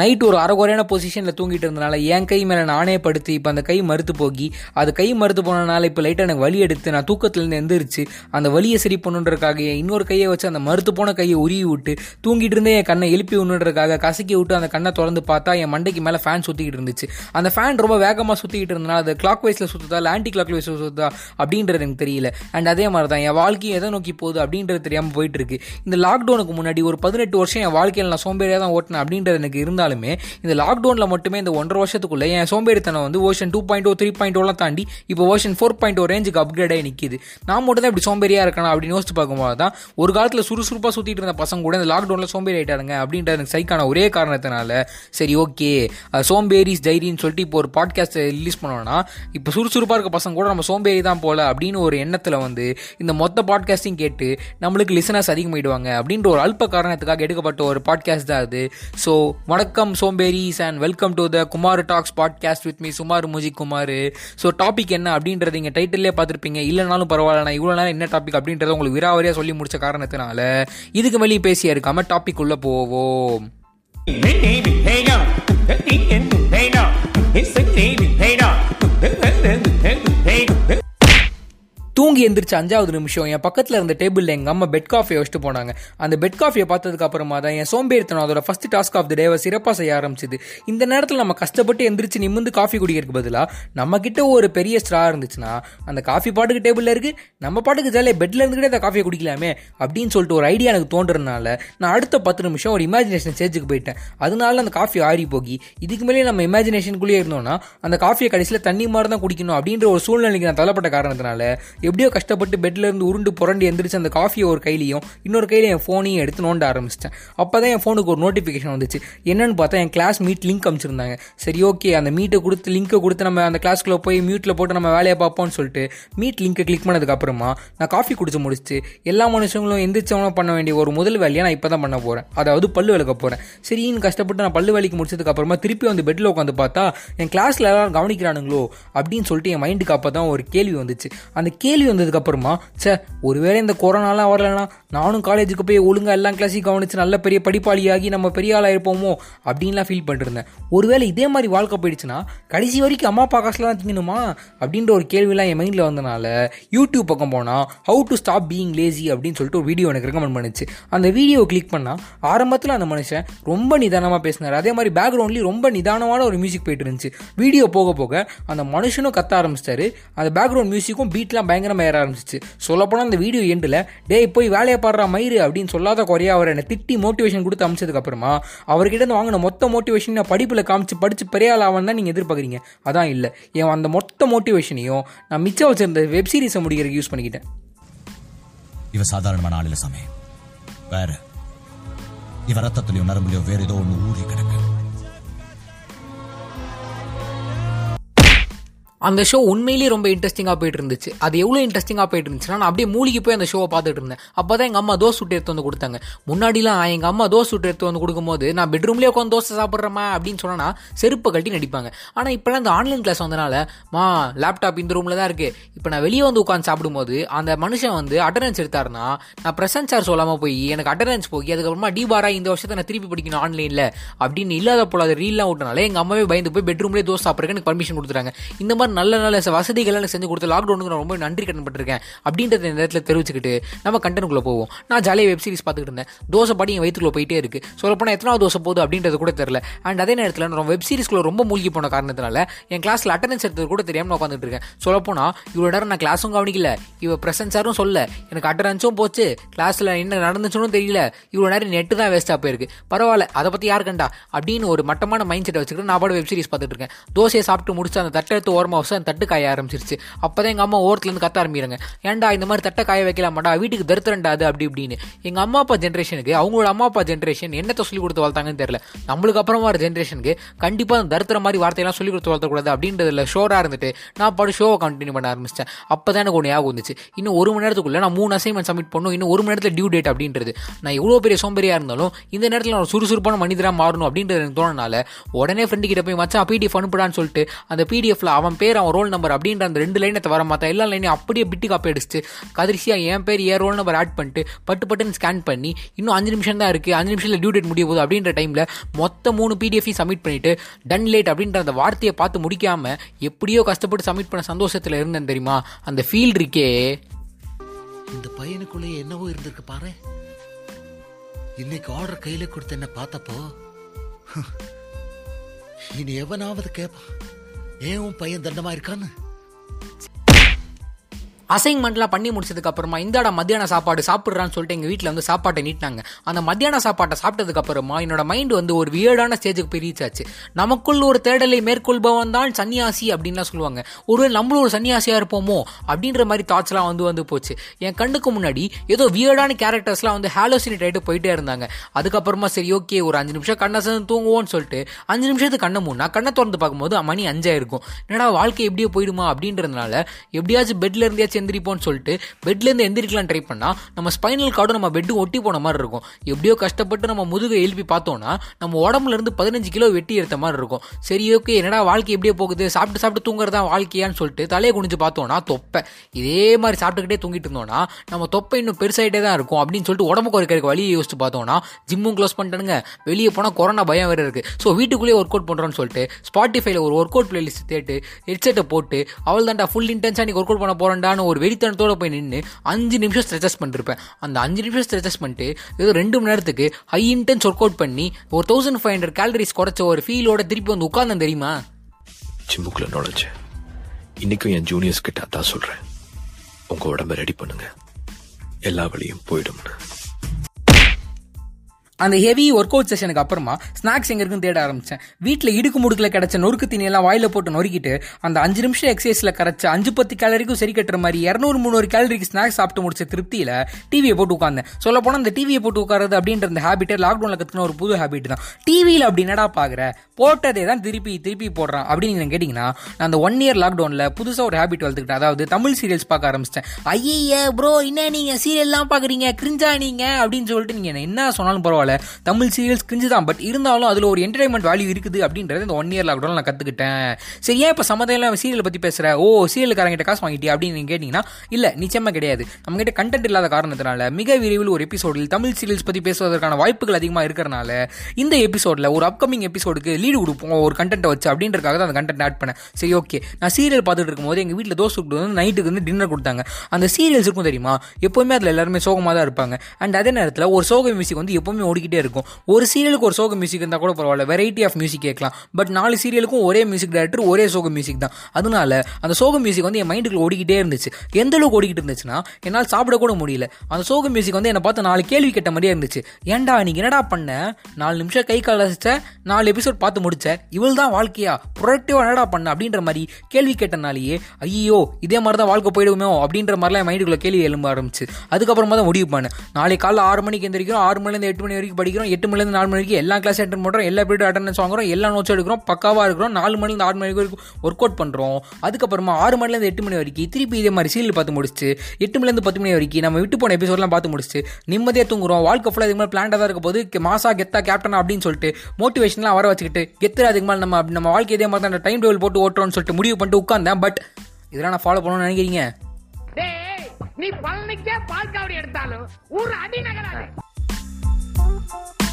Night ஒரு அரைகுறையான பொசிஷனில் தூங்கிட்டு இருந்தனால என் கை மேலே நானே படுத்து இப்போ அந்த கை மறுத்து போகி அது கை மறுத்து போனனால இப்போ லைட்டாக எனக்கு வலி எடுத்து நான் தூக்கத்துலேருந்து எந்திரிச்சு அந்த வலியை சரி பண்ணுன்றதுக்காக என் இன்னொரு கையை வச்சு அந்த மறுத்து போன கையை உருவி விட்டு தூங்கிட்டு இருந்தே என் கண்ணை எழுப்பி விண்ணுன்றதுக்காக கசக்கி விட்டு அந்த கண்ணை திறந்து பார்த்தா என் மண்டைக்கு மேலே ஃபேன் சுற்றிக்கிட்டு இருந்துச்சு. அந்த ஃபேன் ரொம்ப வேகமாக சுற்றிக்கிட்டு இருந்தனால அது கிளாக் வைஸில் சுற்றுதா இல்லை ஆன்டி கிளாக் வைஸில் சுற்றுதா அப்படின்றது எனக்கு தெரியல. அண்ட் அதே மாதிரி தான் என் வாழ்க்கையும் எதை நோக்கி போகுது அப்படின்றது தெரியாமல் போயிட்டு இருக்கு. இந்த லாக்டவுனுக்கு முன்னாடி ஒரு பதினெட்டு வருஷம் என் வாழ்க்கையில் நான் சோம்பேறியாக தான் ஓட்டினேன் அப்படின்றது எனக்கு இருந்தால் இருந்தாலுமே இந்த லாக்டவுனில் மட்டுமே இந்த ஒன்றரை வருஷத்துக்குள்ளே என் சோம்பேறித்தனம் வந்து version two point O three point ஓலாம் தாண்டி இப்போ ஓஷன் ஃபோர் பாயிண்ட் ஓ ரேஞ்சுக்கு அப்கிரேட் ஆகி நிற்கிது நான் மட்டும் தான் இப்படி சோம்பேறியாக இருக்கணும் அப்படின்னு யோசிச்சு பார்க்கும்போது தான் ஒரு காலத்தில் சுறுசுறுப்பாக சுற்றிட்டு இருந்த பசங்க கூட இந்த லாக்டவுனில் சோம்பேறி ஆகிட்டாருங்க அப்படின்றது எனக்கு சைக்கான ஒரே காரணத்தினால சரி ஓகே சோம்பேரிஸ் டைரின்னு சொல்லிட்டு இப்போ ஒரு பாட்காஸ்ட் ரிலீஸ் பண்ணோன்னா இப்போ சுறுசுறுப்பாக இருக்க பசங்க கூட நம்ம சோம்பேறி தான் போல அப்படின்னு ஒரு எண்ணத்தில் வந்து இந்த மொத்த பாட்காஸ்டிங் கேட்டு நம்மளுக்கு லிசனர்ஸ் அதிகமாயிடுவாங்க அப்படின்ற ஒரு அல்ப காரணத்துக்காக எடுக்கப்பட்ட ஒரு பாட்காஸ்ட் தான் அது. ஸோ வணக்கம். சோம்பேரிஸ் and welcome to the Kumar talks podcast with me சுமார் முஜி குமார் ஸோ டாபிக் என்ன அப்படின்றத இங்கே டைட்டிலே பார்த்துருப்பீங்க. இல்லைனாலும் பரவாயில்ல நான் இவ்வளோ நேரம் என்ன டாபிக் அப்படின்றத உங்களுக்கு விராவரியாக சொல்லி முடிச்ச காரணத்தினால இதுக்கு மேலேயும் பேசியா இருக்காம டாபிக் உள்ளே போவோம் தூங்கி எந்திரிச்ச அஞ்சாவது நிமிஷம் என் பக்கத்தில் இருந்த டேபிளில் எங்கள் அம்மா பெட் காஃபியை வச்சுட்டு போனாங்க. அந்த பெட் காஃபியை பார்த்ததுக்கு அப்புறமா தான் என் சோம்பேறித்தனம் அதோட ஃபர்ஸ்ட் டாஸ்க் ஆஃப் த டேவை சிறப்பாக செய்ய ஆரம்பிச்சுது. இந்த நேரத்தில் நம்ம கஷ்டப்பட்டு எந்திரிச்சு நிமிந்து காஃபி குடிக்கிறதுக்கு பதிலாக நம்ம கிட்ட ஒரு பெரிய ஸ்ட்ரா இருந்துச்சுன்னா அந்த காஃபி பாட்டுக்கு டேபிளில் இருக்கு. நம்ம பாட்டுக்கு ஜாலியாக பெட்ல இருந்துக்கிட்டே அந்த காஃபியை குடிக்கலாமே அப்படின்னு சொல்லிட்டு ஒரு ஐடியா எனக்கு தோன்றதுனால நான் அடுத்த பத்து நிமிஷம் ஒரு இமேஜினேஷன் ஸ்டேஜுக்கு போயிட்டேன். அதனால அந்த காஃபி ஆறி போகி இதுக்கு மேலே நம்ம இமேஜினேஷனுக்குள்ளேயே இருந்தோம்னா அந்த காஃபியை கடைசியில் தண்ணி மாதிரி தான் குடிக்கணும் அப்படின்ற ஒரு சூழ்நிலைக்கு நான் தள்ளப்பட்ட காரணத்தினால எப்படியோ கஷ்டப்பட்டு பெட்லேருந்து உருண்டு புரண்டு எந்திரிச்சு அந்த காஃபியை ஒரு கையிலையும் இன்னொரு கையில என் ஃபோனையும் எடுத்து நோண்ட ஆரம்பிச்சிட்டேன். அப்போ தான் என் ஃபோனுக்கு ஒரு நோட்டிஃபிகேஷன் வந்துச்சு. என்னன்னு பார்த்தா என் கிளாஸ் மீட் லிங்க் அமைச்சிருந்தாங்க சரி ஓகே அந்த மீட்டை கொடுத்து லிங்கை கொடுத்து நம்ம அந்த கிளாஸ்க்குள்ளே போய் மியூட்டில் போட்டு நம்ம வேலையை பார்ப்போம்னு சொல்லிட்டு மீட் லிங்கை கிளிக் பண்ணதுக்கப்புறமா நான் காஃபி குடிச்சு முடிச்சு எல்லா மனுஷங்களும் எந்திரிச்சவனும் பண்ண வேண்டிய ஒரு முதல் வேலையை நான் இப்போ தான் பண்ண போகிறேன் அதாவது பல்லு விளக்க போகிறேன் சரின்னு கஷ்டப்பட்டு நான் பல்லு வேலைக்கு முடிச்சதுக்கப்புறமா திருப்பி வந்து பெட்டில் உட்காந்து பார்த்தா என் கிளாஸில் எல்லாரும் கவனிக்கிறானுங்களோ அப்படின்னு சொல்லிட்டு என் மைண்டுக்கு அப்போ தான் ஒரு கேள்வி வந்துச்சு. அந்த கேள்வி இருந்ததுக்கு அப்புறமா சே ஒருவேளை இந்த கொரோனாலாம் வரலனா நானும் காலேஜுக்கு போய் ஒழுங்காக எல்லா கிளாஸையும் கவனிச்சு நல்ல பெரிய படிப்பாளியாகி நம்ம பெரிய ஆளாக இருப்போமோ அப்படின்லாம் ஃபீல் பண்ணிருந்தேன் ஒருவேளை இதே மாதிரி வாழ்க்கை போயிடுச்சுன்னா கடைசி வரைக்கும் அம்மா அப்பா காசுலாம் திங்கணுமா? அப்படின்ற ஒரு கேள்விலாம் என் மைண்டில் வந்தனால யூடியூப் பக்கம் போனால் how to stop being lazy அப்படின்னு சொல்லிட்டு ஒரு வீடியோ எனக்கு ரெக்கமெண்ட் பண்ணுச்சு. அந்த வீடியோ கிளிக் பண்ணால் ஆரம்பத்தில் அந்த மனுஷன் ரொம்ப நிதானமாக பேசினார். அதே மாதிரி பேக்ரவுண்ட்லேயும் ரொம்ப நிதானமான ஒரு மியூசிக் போயிட்டு இருந்துச்சு. வீடியோ போக போக அந்த மனுஷனும் கத்த ஆரம்பிச்சிட்டாரு. அந்த பேக்ரவுண்ட் மியூசிக்கும் பீட்லாம் பயங்கரமாக ஏற ஆரம்பிச்சிச்சு சொல்லப்போனால் அந்த வீடியோ எண்டில் டேய் போய் வேலையை பாடுற மயிறு அப்படின்னு சொல்லாத குறையா அவர் என்னை திட்டி மோட்டிவேஷன் கொடுத்து அமைச்சதுக்கப்புறமா அவர்கிட்ட வாங்கின மொத்த மோட்டிவேஷன் நான் படிப்பில் காமிச்சு படிச்சு பெரிய ஆள் தான் நீங்கள் எதிர்பார்க்குறீங்க. அதான் இல்லை. என் அந்த மொத்த மோட்டிவேஷனையும் நான் மிச்சம் வச்சிருந்த வெப் சீரிஸை முடிக்கிறதுக்கு யூஸ் பண்ணிக்கிட்டேன். இவ சாதாரணமான ஆளில் சமயம் சாமி. வேற. இவ ரத்தத்துலையும் நரம்புலயும் வேற ஏதோ ஒன்று ஊறி கிடக்கு. அந்த ஷோ உண்மையிலேயே ரொம்ப இன்ட்ரெஸ்டிங்காக போயிட்டு இருந்துச்சு அது எவ்வளோ இன்ட்ரெஸ்டிங்காக போயிட்டு இருந்துச்சுன்னா நான் அப்படியே மூலிகை போய் அந்த ஷோவை பார்த்துட்டு இருந்தேன் அப்போ தான் எங்கள் அம்மா தோசை சுட்டு எடுத்து வந்து கொடுத்தாங்க. முன்னாடிலாம் எங்கள் அம்மா தோசை சுட்டு எடுத்து வந்து கொடுக்கும்போது நான் பெட்ரூம்லேயே உட்காந்து தோசை சாப்பிட்றமா அப்படின்னு சொன்னால் செருப்பை கட்டி நடிப்பாங்க. ஆனால் இப்போலாம் இந்த ஆன்லைன் கிளாஸ் வந்தனால மா லேப்டாப் இந்த ரூமில் தான் இருக்குது இப்போ நான் வெளியே வந்து உட்காந்து சாப்பிடும்போது அந்த மனுஷன் வந்து அட்டண்டன்ஸ் எடுத்தாருன்னா நான் ப்ரெசன்ட் சார் சொல்லாமல் போய் எனக்கு அட்டண்டன்ஸ் போய் அதுக்கப்புறமா டிபாரா இந்த வருஷத்தை நான் திருப்பி படிக்கணும் ஆன்லைனில் அப்படின்னு இல்லாத போல அது ரீல்லாம் விட்டனால எங்கள் அம்மாவே பயந்து போய் பெட்ரூம்லேயே தோசை சாப்பிட்றதுக்கு எனக்கு பர்மிஷன் கொடுத்துறாங்க இந்த மாதிரி நல்ல நல்ல வசதிகள் எனக்கு செஞ்சு கொடுத்த லாக்டவுனுக்கு நான் ரொம்ப நன்றி கடன்பட்டிருக்கேன் அப்படின்றத இந்த நேரத்தில் தெரிவிச்சுக்கிட்டு நம்ம கண்டனுக்குள்ளே போவோம். நான் ஜாலியாக வெப் சீரிஸ் பார்த்துக்கிட்டு இருந்தேன். தோசை பாடி என் வயிற்றுக்குள்ள போயிட்டே இருக்கு. சொல்லப்போனால் எத்தனாவது தோசை போகுது அப்படின்றது கூட தெரியல. அண்ட் அதே நேரத்தில் நான் வெப் சீரிஸ்க்குள்ள ரொம்ப மூழ்கி போன காரணத்தினால என் கிளாஸில் அட்டண்டன்ஸ் எடுத்தது கூட தெரியாமல் உட்காந்துட்டு இருக்கேன். சொல்லப்போனால் இவ்வளோ நேரம் நான் கிளாஸும் கவனிக்கல. இவ ப்ரெசன்ஸாரும் சொல்ல எனக்கு அட்டண்டன்ஸும் போச்சு. கிளாஸில் என்ன நடந்துச்சுன்னு தெரியல. இவ்வளோ நேரம் நெட்டு தான் வேஸ்ட்டாக போயிருக்கு. பரவாயில்ல அதை பற்றி யார் கண்டா? அப்படின்னு ஒரு மட்டமான மைண்ட் செட்டை வச்சுக்கிட்டு நான் பாட வெப் சீரிஸ் பார்த்துட்டு இருக்கேன். தோசையை சாப்பிட்டு முடிச்சு அந்த தட்டை எடுத்து ஓரமாக வச்சு அந்த தட்டு காய ஆரம்பிச்சிருச்சு. அப்பதான் எங்கள் அம்மா ஓரத்துலேருந்து கத்த ஆரம்பிக்கிறாங்க. ஏன்டா இந்த மாதிரி தட்டை காய வைக்கலாமாடா? வீட்டுக்கு தருத்திரண்டாது அப்படி இப்படின்னு. எங்கள் அம்மா அப்பா ஜென்ரேஷனுக்கு அவங்களோட அம்மா அப்பா ஜென்ரேஷன் என்னத்தை சொல்லி கொடுத்து வளர்த்தாங்கன்னு தெரியல. நம்மளுக்கு அப்புறமா வர ஜென்ரேஷனுக்கு கண்டிப்பாக அந்த தருத்திர மாதிரி வார்த்தையெல்லாம் சொல்லி கொடுத்து வளர்த்தக்கூடாது அப்படின்றதுல ஷோராக இருந்துட்டு நான் பாடு ஷோவை கண்டினியூ பண்ண ஆரம்பிச்சிட்டேன். அப்பதான் எனக்கு ஒன்று ஞாபகம் வந்துச்சு. இன்னும் ஒரு மணி நேரத்துக்குள்ள நான் மூணு அசைன்மெண்ட் சப்மிட் பண்ணும் இன்னும் ஒரு மணி நேரத்தில் டியூ டேட் அப்படின்றது. நான் எவ்வளோ பெரிய சோம்பேறியாக இருந்தாலும் இந்த நேரத்தில் நான் சுறுசுறுப்பான மனிதராக மாறணும் அப்படின்றது எனக்கு தோணுனால உடனே ஃப்ரெண்டு கிட்ட போய் மச்சான் பிடிஎஃப் அனுப்புடான்னு சொல்லிட்டு அந்த பிடிஎஃப்ல அவன் பேர் அவன் ரோல் நம்பர் அப்படின்ற அந்த ரெண்டு லைனை தவிர மற்ற எல்லா லைனையும் அப்படியே பிட்டு காப்பி அடிச்சு கதிர்ச்சியா என் பேர் ஏன் ரோல் நம்பர் ஆட் பண்ணிட்டு பட்டு பட்டுன்னு ஸ்கேன் பண்ணி இன்னும் அஞ்சு நிமிஷம் தான் இருக்கு. அஞ்சு நிமிஷத்தில் டியூ டேட் முடிய போகுது அப்படின்ற டைமில் மொத்த மூணு பிடிஎஃப் சப்மிட் பண்ணிட்டு டன் லேட் அப்படின்ற அந்த வார்த்தையை பார்த்து முடிக்காம எப்படியோ கஷ்டப்பட்டு சப்மிட் பண்ண சந்தோஷத்தில் இருந்தேன் தெரியுமா? அந்த ஃபீல் இருக்கே. இந்த பையனுக்குள்ளேயே என்னவோ இருந்திருக்கு பாரு. இன்னைக்கு ஆர்டர் கையில கொடுத்து என்ன பார்த்தப்போ இனி எவனாவது கேட்பான் ஏன் உன் பையன் தண்டமா இருக்கான்னு? அசைன்மெண்ட்லாம் பண்ணி முடிச்சதுக்கு அப்புறமா இந்தாடா மத்தியான சாப்பாடு சாப்பிட்றான்னு சொல்லிட்டு எங்கள் வீட்டில் வந்து சாப்பாட்டை நீட்டினாங்க. அந்த மத்தியான சாப்பாட்டை சாப்பிட்டதுக்கப்புறமா என்னோட மைண்ட் வந்து ஒரு வியர்டான ஸ்டேஜுக்கு போய் ரீச் ஆச்சு. நமக்குள் ஒரு தேடலை மேற்கொள்பவன் தான் சன்னியாசி அப்படின்லாம் சொல்லுவாங்க. ஒருவேளை நம்மளும் ஒரு சன்னியாசியாக இருப்போமோ? அப்படின்ற மாதிரி தாட்ஸ்லாம் வந்து வந்து போச்சு. என் கண்ணுக்கு முன்னாடி ஏதோ வியர்டான கேரக்டர்ஸ்லாம் வந்து ஹாலோசினேட் ஆகிட்டு போயிட்டே இருந்தாங்க. அதுக்கப்புறமா சரி ஓகே ஒரு அஞ்சு நிமிஷம் கண்ணை சேர்ந்து தூங்குவோம்னு சொல்லிட்டு அஞ்சு நிமிஷத்துக்கு கண்ணை மூணா கண்ணை திறந்து பார்க்கும்போது மணி அஞ்சாயிருக்கும் என்னடா வாழ்க்கை எப்படியோ போயிடுமா? அப்படின்றதுனால எப்படியாச்சும் பெட்ல இருந்தே எந்திரிப்போம்னு சொல்லிட்டு பெட்லேருந்து எந்திரிக்கலாம் ட்ரை பண்ணால் நம்ம ஸ்பைனல் கார்டும் நம்ம பெட்டும் ஒட்டி போன மாதிரி இருக்கும். எப்படியோ கஷ்டப்பட்டு நம்ம முதுகை எழுப்பி பார்த்தோம்னா நம்ம உடம்புல இருந்து பதினஞ்சு கிலோ வெட்டி எடுத்த மாதிரி இருக்கும். சரி ஓகே என்னடா வாழ்க்கை எப்படியோ போகுது? சாப்பிட்டு சாப்பிட்டு தூங்குறதா வாழ்க்கையான்னு சொல்லிட்டு தலையை குனிஞ்சு பார்த்தோம்னா தொப்பை. இதே மாதிரி சாப்பிட்டுக்கிட்டே தூங்கிட்டு இருந்தோம்னா நம்ம தொப்பை இன்னும் பெருசாயிட்டே தான் இருக்கும் அப்படின்னு சொல்லிட்டு உடம்புக்கு குறைக்க வழியை யோசிச்சு பார்த்தோம்னா ஜிம்மும் க்ளோஸ் பண்ணிட்டானுங்க. வெளியே போனால் கொரோனா பயம் வேறு இருக்குது ஸோ வீட்டுக்குள்ளேயே ஒர்க் அவுட் பண்ணுறோன்னு சொல்லிட்டு ஸ்பாட்டிஃபைல ஒரு ஒர்க் அவுட் பிளேலிஸ்ட் தேட்டு ஹெட்செட்டை போட்டு அவள் தான்டா ஃபுல் இன்டென்ஸாக நீ ஒர்க் அவுட் பண்ண நான் ஒரு வெறித்தனத்தோடு போய் நின்று அஞ்சு நிமிஷம் ஸ்ட்ரெச்சஸ் பண்ணிருப்பேன். அந்த அஞ்சு நிமிஷம் ஸ்ட்ரெச்சஸ் பண்ணிட்டு ஏதோ ரெண்டு மணி நேரத்துக்கு ஹை இன்டென்ஸ் ஒர்க் அவுட் பண்ணி ஒரு தௌசண்ட் ஃபைவ் ஹண்ட்ரட் கேலரிஸ் குறைச்ச ஒரு ஃபீலோட திருப்பி வந்து உட்காந்தேன் தெரியுமா? ஜிம்முக்குள்ள நுழைஞ்சேன் இன்னைக்கும் என் ஜூனியர்ஸ் கிட்ட அதான் சொல்கிறேன் உங்கள் உடம்ப ரெடி பண்ணுங்க. எல்லா வழியும் போயிடும்னு. அந்த ஹெவி ஒர்க் அவுட் செஷனுக்கு அப்புறமா ஸ்நாக்ஸ் எங்க இருக்குன்னு தேட ஆரம்பிச்சேன். வீட்டில் இடுக்கு முடுக்கில் கிடைச்ச நொறுக்கு தீனியெல்லாம் வாயில போட்டு நொறுக்கிட்டு அந்த அஞ்சு நிமிஷம் எக்ஸசைஸ்ல கரைச்ச அஞ்சு பத்து கேலரிக்கும் சரி கட்டுற மாதிரி இரநூறு முந்நூறு கேலரிக்கு ஸ்நாக்ஸ் சாப்பிட்டு முடிச்ச திருப்தியில டிவியை போட்டு உட்காந்தேன் சொல்ல போனால் அந்த டிவியை போட்டு உட்காரது அப்படின்ற அந்த ஹேபிட்டை லாக்டவுனில் கத்துக்கின ஒரு புது ஹேபிட் தான். டிவியில் அப்படி என்னடா பாக்குற? போட்டதே தான் திருப்பி திருப்பி போடுறான் அப்படின்னு நீங்கள் கேட்டிங்கன்னா நான் அந்த ஒன் இயர் லாக்டவுனில் புதுசாக ஒரு ஹேபிட் வளர்த்துக்கிட்டேன். அதாவது தமிழ் சீரியல்ஸ் பார்க்க ஆரம்பிச்சிட்டேன். ஐயே ப்ரோ என்ன நீங்கள் சீரியல்லாம் பார்க்குறீங்க கிரிஞ்சா நீங்க அப்படின்னு சொல்லிட்டு நீங்கள் என்ன சொன்னாலும் பரவாயில்ல. தமிழ் சீரியல்ஸ் கிரிஞ்சு தான் பட் இருந்தாலும் அதில் ஒரு என்டர்டைன்மெண்ட் வேல்யூ இருக்குது அப்படின்றது இந்த ஒன் இயர் லாக்டவுன் நான் கற்றுக்கிட்டேன் சரி ஏன் இப்போ சமதையெல்லாம் சீரியல் பற்றி பேசுகிற ஓ சீரியல்காரங்கிட்ட காசு வாங்கிட்டியா அப்படின்னு நீங்கள் கேட்டிங்கன்னா இல்லை நிச்சயமாக கிடையாது. நம்மகிட்ட கண்டென்ட் இல்லாத காரணத்தினால மிக விரைவில் ஒரு எபிசோடில் தமிழ் சீரியல்ஸ் பற்றி பேசுவதற்கான வாய்ப்புகள் அதிகமாக இருக்கிறனால இந்த எபிசோடில் ஒரு அப்கமிங் எபிசோடுக்கு லீடு கொடுப்போம். ஒரு கண்டென்ட்டை வச்சு அப்படின்றக்காக தான் அந்த கண்டென்ட் ஆட் பண்ணேன். சரி ஓகே நான் சீரியல் பார்த்துட்டு இருக்கும்போது எங்கள் வீட்டில் தோசை சுட்டு வந்து நைட்டுக்கு வந்து டின்னர் கொடுத்தாங்க. அந்த சீரியல்ஸ் இருக்கும் தெரியுமா? எப்போவுமே அதில் எல்லாருமே சோகமாக தான் இருப்பாங்க. அண்ட் அதே நேரத்தில் ஒரு சோக மியூசிக் வந்து எப்போவுமே ஓடிக்கிட்டே இருக்கும். ஒரு சீரியலுக்கு ஒரு சோக மியூசிக் இருந்தால் கூட பரவாயில்ல. வெரைட்டி ஆஃப் மியூசிக் கேட்கலாம். பட் நாலு சீரியலுக்கும் ஒரே மியூசிக் டேரக்டர் ஒரே சோக மியூசிக் தான். அதனால அந்த சோக மியூசிக் வந்து என் மைண்டுக்குள்ள ஓடிக்கிட்டே இருந்துச்சு. எந்த அளவுக்கு ஓடிக்கிட்டு இருந்துச்சுன்னா என்னால் சாப்பிடக்கூட முடியல. அந்த சோக மியூசிக் வந்து என்னை பார்த்து நாலு கேள்வி கேட்ட மாதிரியே இருந்துச்சு. ஏன்டா நீ என்னடா பண்ண? நாலு நிமிஷம் கை கால் அசைச்ச நாலு எபிசோட் பார்த்து முடிச்ச. இவள் தான் வாழ்க்கையா ப்ரொடக்டிவா என்னடா பண்ண? அப்படின்ற மாதிரி கேள்வி கேட்டனாலேயே ஐயோ இதே மாதிரி தான் வாழ்க்கை போயிடுவோமோ அப்படின்ற மாதிரிலாம் என் மைண்டுக்குள்ள கேள்வி எழும்ப ஆரம்பிச்சு. அதுக்கப்புறமா தான் முடிவு பண்ணேன். நாளைக்கு காலைல ஆறு மணிக்கு எந்திரிக்கிறோம். ஆறு மணிலேருந்து எட்டு மணி வரைக்கும் படிக்கிறோம் எட்டு மணிலேருந்து நாலு மணி வரைக்கும் எல்லா கிளாஸ் அட்டன் பண்ணுறோம் எல்லா பீரியட் அட்டண்டன்ஸ் வாங்குறோம் எல்லா நோட்ஸ் எடுக்கிறோம் பக்காவாக இருக்கிறோம் நாலு மணிலேருந்து ஆறு மணி வரைக்கும் ஒர்க் அவுட் பண்ணுறோம் அதுக்கப்புறமா ஆறு மணிலேருந்து எட்டு மணி வரைக்கும் திருப்பி இதே மாதிரி சீரியல் பார்த்து முடிச்சு எட்டு மணிலேருந்து பத்து மணி வரைக்கும் நம்ம விட்டு போன எபிசோட்லாம் பார்த்து முடிச்சு நிம்மதியாக தூங்குறோம். வாழ்க்கை ஃபுல்லாக இதுக்கு மேலே பிளான்டாக தான் இருக்க போது மாசா கெத்தா கேப்டன் அப்படின்னு சொல்லிட்டு மோட்டிவேஷன்லாம் வர வச்சுக்கிட்டு கெத்துற அதுக்கு மேலே நம்ம நம்ம வாழ்க்கை இதே மாதிரி தான் டைம் டேபிள் போட்டு ஓட்டுறோம்னு சொல்லிட்டு முடிவு பண்ணிட்டு உட்காந்தேன் பட் இதெல்லாம் நான் ஃபாலோ பண்ணணும்னு நினைக்கிறீங்க? நீ பழனிக்கே பால் காவடி எடுத்தாலும் ஒரு அடி நகராது Bye.